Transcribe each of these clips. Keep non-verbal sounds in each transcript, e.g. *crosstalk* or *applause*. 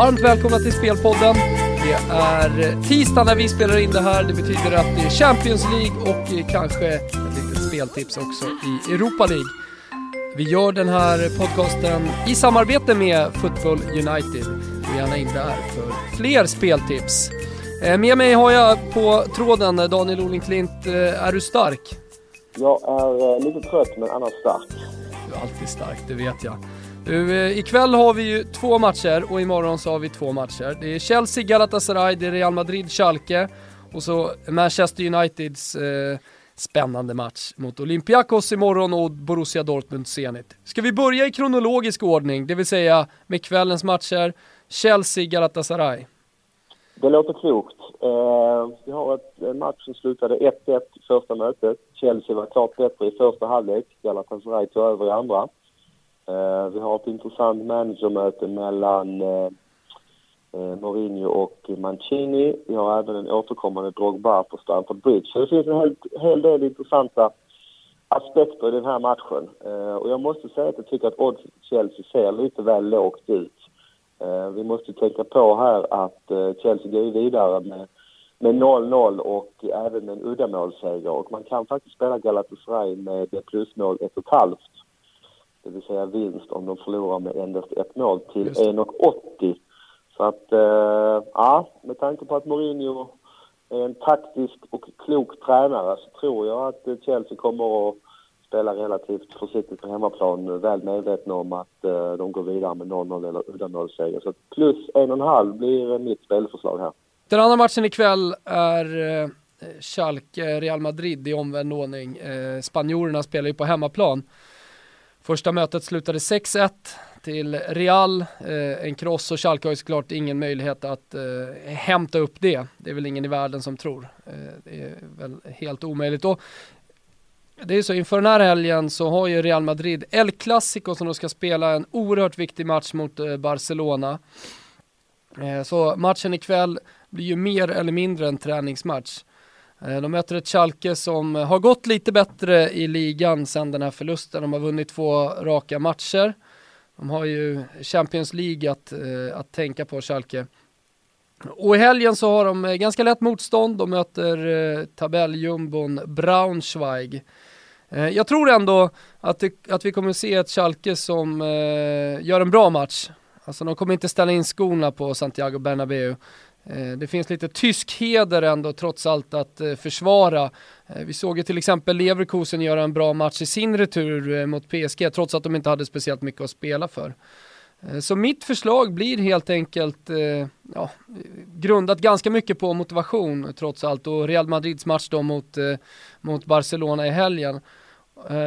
Varmt välkomna till Spelpodden. Det är tisdag när vi spelar in det här. Det betyder att det är Champions League och kanske ett litet speltips också i Europa League. Vi gör den här podcasten i samarbete med Football United. Gå gärna in där för fler speltips. Eh, med mig har jag på tråden Daniel Olingklint. Eh, är du stark? Jag är eh, lite trött men annars stark. Du är alltid stark, det vet jag. Du, eh, ikväll har vi ju två matcher och imorgon så har vi två matcher. Det är Chelsea, Galatasaray, det är Real Madrid, Schalke och så Manchester Uniteds eh, spännande match mot Olympiakos imorgon och Borussia Dortmund Zenit. Ska vi börja i kronologisk ordning, det vill säga med kvällens matcher, Chelsea, Galatasaray? Det låter klokt. Eh, vi har ett, en match som slutade 1-1 i första mötet. Chelsea var klart bättre i första halvlek. Galatasaray tog över i andra. Eh, vi har ett intressant managermöte mellan eh, eh, Mourinho och Mancini. Vi har även en återkommande Drogba på Stamford Bridge. Så det finns en hel, hel del intressanta aspekter i den här matchen. Och jag måste säga att jag tycker att odds Chelsea ser lite väl lågt ut. Vi måste tänka på här att Chelsea går vidare med med 0-0 och även med en uddamålsseger. Och man kan faktiskt spela Galatasaray med plusmål 1,5 det vill säga vinst om de förlorar med endast ett mål till 1,80. Så att, eh, ja, med tanke på att Mourinho är en taktisk och klok tränare så tror jag att Chelsea kommer att spela relativt försiktigt på hemmaplan, väl medvetna om att eh, de går vidare med 0-0 eller uddamålsseger. Så plus 1,5 blir mitt spelförslag här. Den andra matchen ikväll är eh, Schalke, Real Madrid i omvänd ordning. Eh, spanjorerna spelar ju på hemmaplan. Första mötet slutade 6-1 till Real, eh, en kross och Schalke har ju såklart ingen möjlighet att eh, hämta upp det. Det är väl ingen i världen som tror. Eh, det är väl helt omöjligt. Och det är så, inför den här helgen så har ju Real Madrid El Clasico som de ska spela en oerhört viktig match mot eh, Barcelona. Eh, så matchen ikväll blir ju mer eller mindre en träningsmatch. Eh, de möter ett Schalke som har gått lite bättre i ligan sedan den här förlusten. De har vunnit två raka matcher. De har ju Champions League att, eh, att tänka på, Schalke. Och i helgen så har de eh, ganska lätt motstånd. De möter tabelljumbon Braunschweig. Jag tror ändå att, det, att vi kommer se ett Schalke som gör en bra match. Alltså de kommer inte ställa in skorna på Santiago Bernabéu. Eh, det finns lite tysk heder ändå trots allt att eh, försvara. Eh, vi såg ju till exempel Leverkusen göra en bra match i sin retur mot PSG trots att de inte hade speciellt mycket att spela för. Så mitt förslag blir helt enkelt ja, grundat ganska mycket på motivation trots allt och Real Madrids match då mot, mot Barcelona i helgen.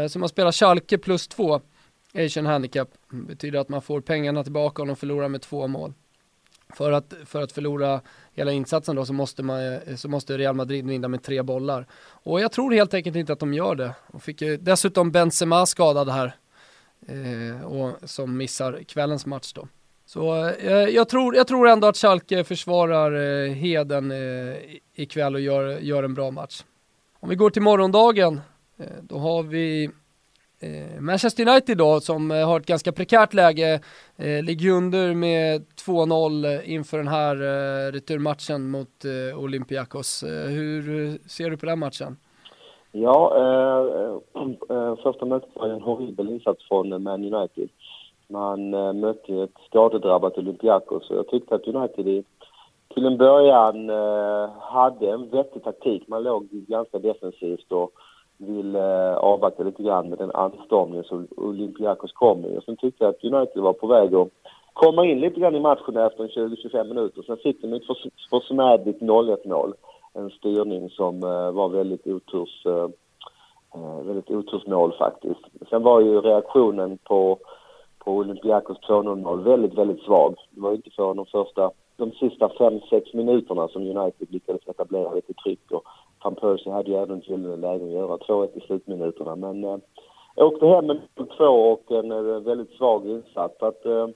Så man spelar Schalke plus två, Asian Handicap, betyder att man får pengarna tillbaka om de förlorar med två mål för att, för att förlora hela insatsen då så måste, man, så måste Real Madrid vinna med tre bollar. Och jag tror helt enkelt inte att de gör det. Och fick ju dessutom Benzema skadad här. Eh, och som missar kvällens match då. Så eh, jag, tror, jag tror ändå att Schalke försvarar eh, Heden eh, ikväll och gör, gör en bra match. Om vi går till morgondagen, eh, då har vi Eh, Manchester United då, som eh, har ett ganska prekärt läge, eh, ligger under med 2-0 inför den här eh, returmatchen mot Olympiakos. Hur ser du på den matchen? Ja, eh, första mötet var en horribel insats från Man United. Man mötte ett skadedrabbat Olympiakos och jag tyckte att United i, till en början hade en vettig taktik. Man låg ganska defensivt och vill eh, avvakta lite grann med den anstormning som Olympiakos kom i. Och sen tyckte jag att United var på väg att komma in lite grann i matchen efter 20-25 minuter. Sen fick de ett försmädligt 0-1 mål. En styrning som eh, var väldigt oturs... Eh, eh, väldigt otursmål faktiskt. Sen var ju reaktionen på, på Olympiakos 2-0 mål väldigt, väldigt svag. Det var inte förrän de första, de sista 5-6 minuterna som United lyckades etablera lite tryck och van Persie hade ju även gyllene lägen att göra 2-1 i slutminuterna. Men eh, åkte hem med 2 och en eh, väldigt svag insats. Att, eh,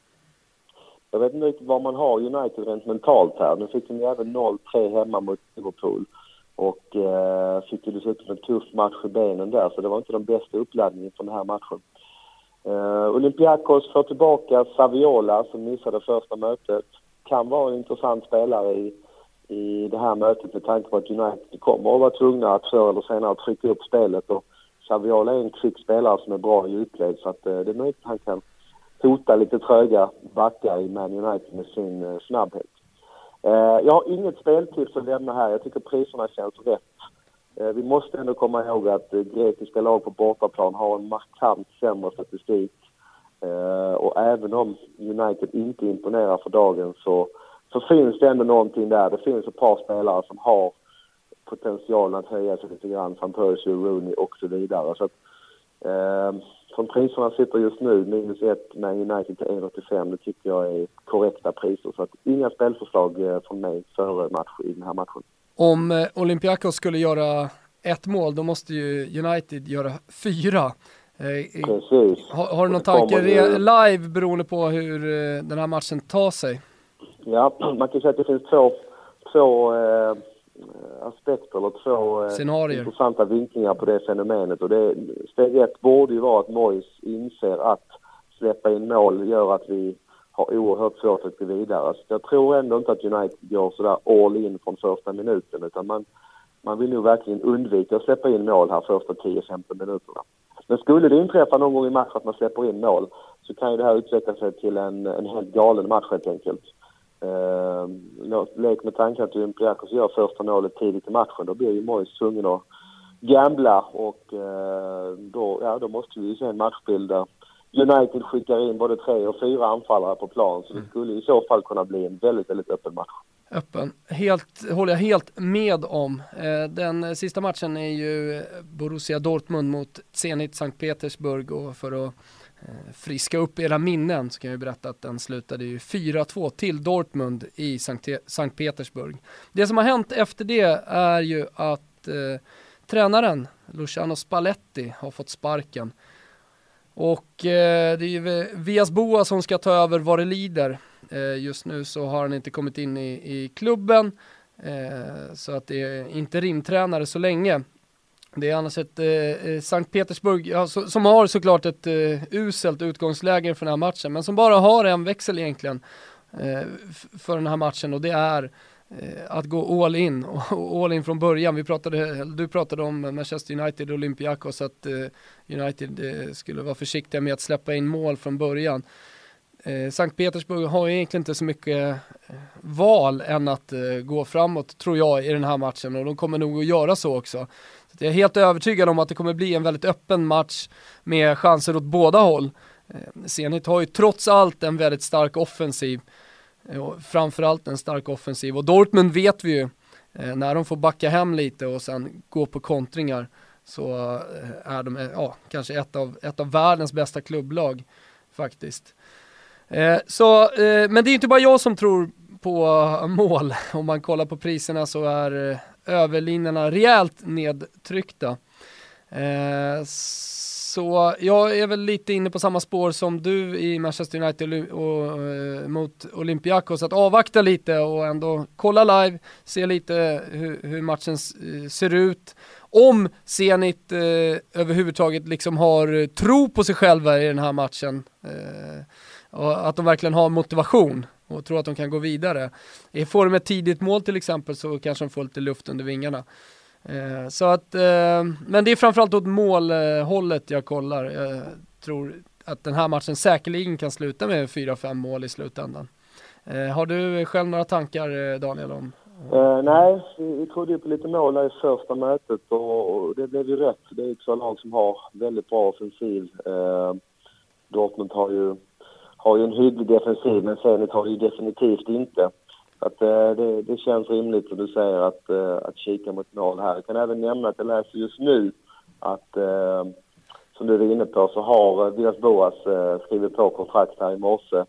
jag vet inte riktigt var man har United rent mentalt här. Nu fick de ju även 0-3 hemma mot Liverpool. Och eh, fick ju dessutom en tuff match i benen där, så det var inte den bästa uppladdningen för den här matchen. Eh, Olympiakos får tillbaka Saviola som missade första mötet. kan vara en intressant spelare i, i det här mötet med tanke på att United kommer att vara tvungna att förr eller senare trycka upp spelet. Och Saviola är en kvick spelare som är bra i djupled så att eh, det är möjligt att han kan hota lite tröga backar i Man United med sin eh, snabbhet. Eh, jag har inget speltips att lämna här. Jag tycker priserna känns rätt. Vi måste ändå komma ihåg att grekiska lag på bortaplan har en markant sämre statistik. Och även om United inte imponerar för dagen så, så finns det ändå någonting där. Det finns ett par spelare som har potentialen att höja sig lite grann. Van Persie, Rooney och så vidare. Så att, eh, som priserna sitter just nu, minus ett med United till 1,85, det tycker jag är korrekta priser. Så att inga spelförslag från mig före match i den här matchen om eh, Olympiakos skulle göra ett mål, då måste ju United göra fyra. Eh, Precis. Har, har du någon tanke live beroende på hur eh, den här matchen tar sig? Ja, *clears throat* man kan säga att det finns två, två eh, aspekter eller två Scenarier. intressanta vinklingar på det fenomenet. Och det, steg ett borde ju vara att Mois inser att släppa in mål gör att vi har oerhört svårt att gå vidare. Så jag tror ändå inte att United går sådär all in från första minuten utan man, man vill nog verkligen undvika att släppa in mål här första 10-15 minuterna. Men skulle det inträffa någon gång i matchen att man släpper in mål så kan ju det här utveckla sig till en, en helt galen match helt enkelt. Uh, lek med tanken att Olympiakos gör första målet tidigt i matchen, då blir ju Mois tvungen att gambla och uh, då, ja, då måste vi ju se en matchbild där United skickar in både tre och fyra anfallare på plan så det mm. skulle i så fall kunna bli en väldigt, väldigt öppen match. Öppen, helt, håller jag helt med om. Eh, den sista matchen är ju Borussia Dortmund mot Zenit Sankt Petersburg och för att eh, Eh, friska upp era minnen så kan jag berätta att den slutade ju 4-2 till Dortmund i Sankt, Sankt Petersburg. Det som har hänt efter det är ju att eh, tränaren Luciano Spalletti har fått sparken. Och eh, det är ju Vias Boa som ska ta över vad det lider. Eh, just nu så har han inte kommit in i, i klubben. Eh, så att det är inte rimtränare så länge. Det är annars ett eh, eh, Sankt Petersburg ja, så, som har såklart ett eh, uselt utgångsläge för den här matchen, men som bara har en växel egentligen eh, för den här matchen och det är Eh, att gå all in, *laughs* och all in från början. Vi pratade, du pratade om Manchester United och Olympiakos, att eh, United eh, skulle vara försiktiga med att släppa in mål från början. Eh, Sankt Petersburg har egentligen inte så mycket eh, val än att eh, gå framåt, tror jag, i den här matchen och de kommer nog att göra så också. Så jag är helt övertygad om att det kommer bli en väldigt öppen match med chanser åt båda håll. Zenit har ju trots allt en väldigt stark offensiv framförallt en stark offensiv och Dortmund vet vi ju, eh, när de får backa hem lite och sen gå på kontringar så är de ja, kanske ett av, ett av världens bästa klubblag faktiskt. Eh, så, eh, men det är inte bara jag som tror på mål. *laughs* Om man kollar på priserna så är eh, överlinjerna rejält nedtryckta. Eh, så jag är väl lite inne på samma spår som du i Manchester United och, och, mot Olympiakos, att avvakta lite och ändå kolla live, se lite hur, hur matchen ser ut. Om Zenit eh, överhuvudtaget liksom har tro på sig själva i den här matchen. Eh, och att de verkligen har motivation och tror att de kan gå vidare. Får de ett tidigt mål till exempel så kanske de får lite luft under vingarna. Eh, så att, eh, men det är framförallt åt målhållet jag kollar. Jag tror att den här matchen säkerligen kan sluta med 4-5 mål i slutändan. Eh, har du själv några tankar eh, Daniel om? Uh, nej, vi trodde ju på lite mål i första mötet och, och det blev ju rätt. Det är två lag som har väldigt bra offensiv. Uh, Dortmund har ju, har ju en hygglig defensiv men Zenit har det ju definitivt inte. Att, eh, det, det, känns rimligt som du säger att, eh, att kika mot mål här. Jag kan även nämna att jag läser just nu att, eh, som du var inne på, så har Villas Boas skrivit på kontrakt här i morse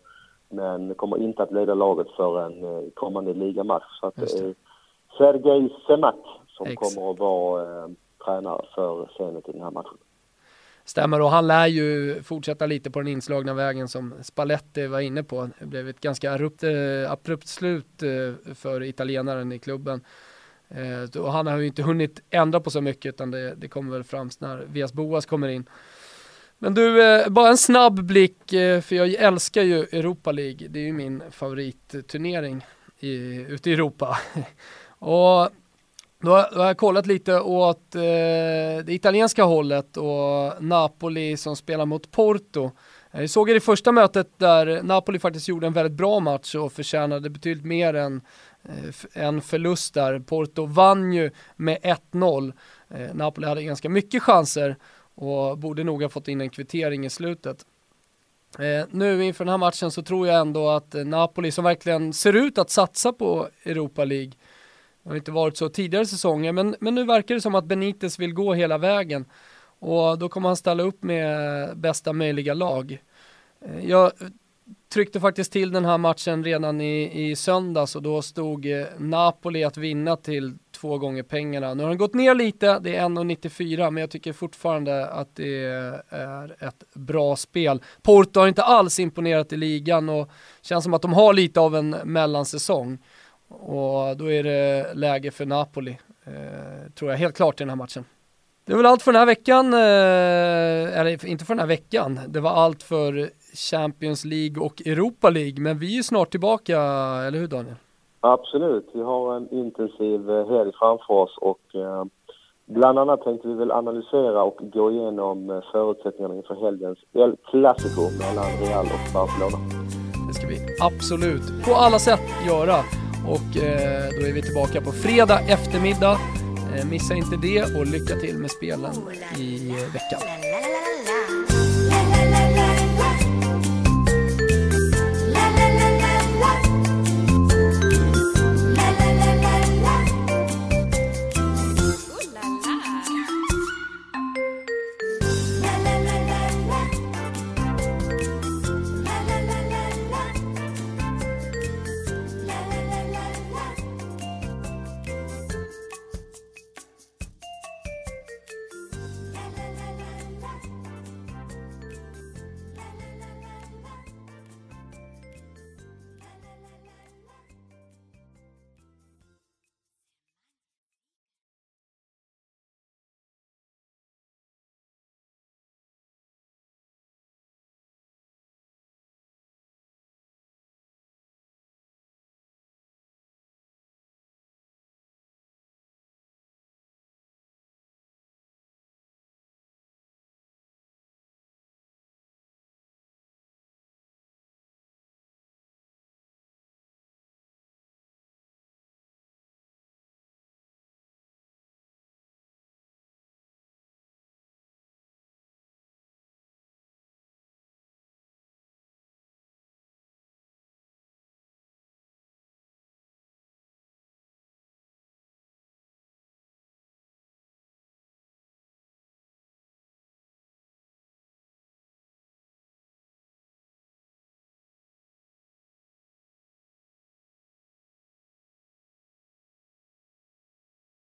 men kommer inte att leda laget för en kommande ligamatch. Så att det är Sergej Semak som Ex. kommer att vara eh, tränare för Zenit i den här matchen. Stämmer och han lär ju fortsätta lite på den inslagna vägen som Spalletti var inne på. Det blev ett ganska abrupt, eh, abrupt slut eh, för italienaren i klubben. Eh, och han har ju inte hunnit ändra på så mycket utan det, det kommer väl fram när Vias Boas kommer in. Men du, bara en snabb blick, för jag älskar ju Europa League. Det är ju min favoritturnering i, ute i Europa. *laughs* och då har, då har jag kollat lite åt eh, det italienska hållet och Napoli som spelar mot Porto. Eh, jag såg i det första mötet där Napoli faktiskt gjorde en väldigt bra match och förtjänade betydligt mer än eh, en förlust där. Porto vann ju med 1-0. Eh, Napoli hade ganska mycket chanser och borde nog ha fått in en kvittering i slutet. Nu inför den här matchen så tror jag ändå att Napoli som verkligen ser ut att satsa på Europa League det har inte varit så tidigare säsonger, men, men nu verkar det som att Benitez vill gå hela vägen. Och då kommer han ställa upp med bästa möjliga lag. Eh, jag tryckte faktiskt till den här matchen redan i, i söndags och då stod eh, Napoli att vinna till två gånger pengarna. Nu har den gått ner lite, det är 1,94 men jag tycker fortfarande att det är ett bra spel. Porto har inte alls imponerat i ligan och känns som att de har lite av en mellansäsong. Och då är det läge för Napoli, eh, tror jag helt klart i den här matchen. Det är väl allt för den här veckan, eh, eller inte för den här veckan, det var allt för Champions League och Europa League, men vi är snart tillbaka, eller hur Daniel? Absolut, vi har en intensiv eh, helg framför oss och eh, bland annat tänkte vi väl analysera och gå igenom eh, förutsättningarna inför helgens El Clasico mellan Real och Barcelona. Det ska vi absolut på alla sätt göra och eh, då är vi tillbaka på fredag eftermiddag. Eh, missa inte det och lycka till med spelen i eh, veckan.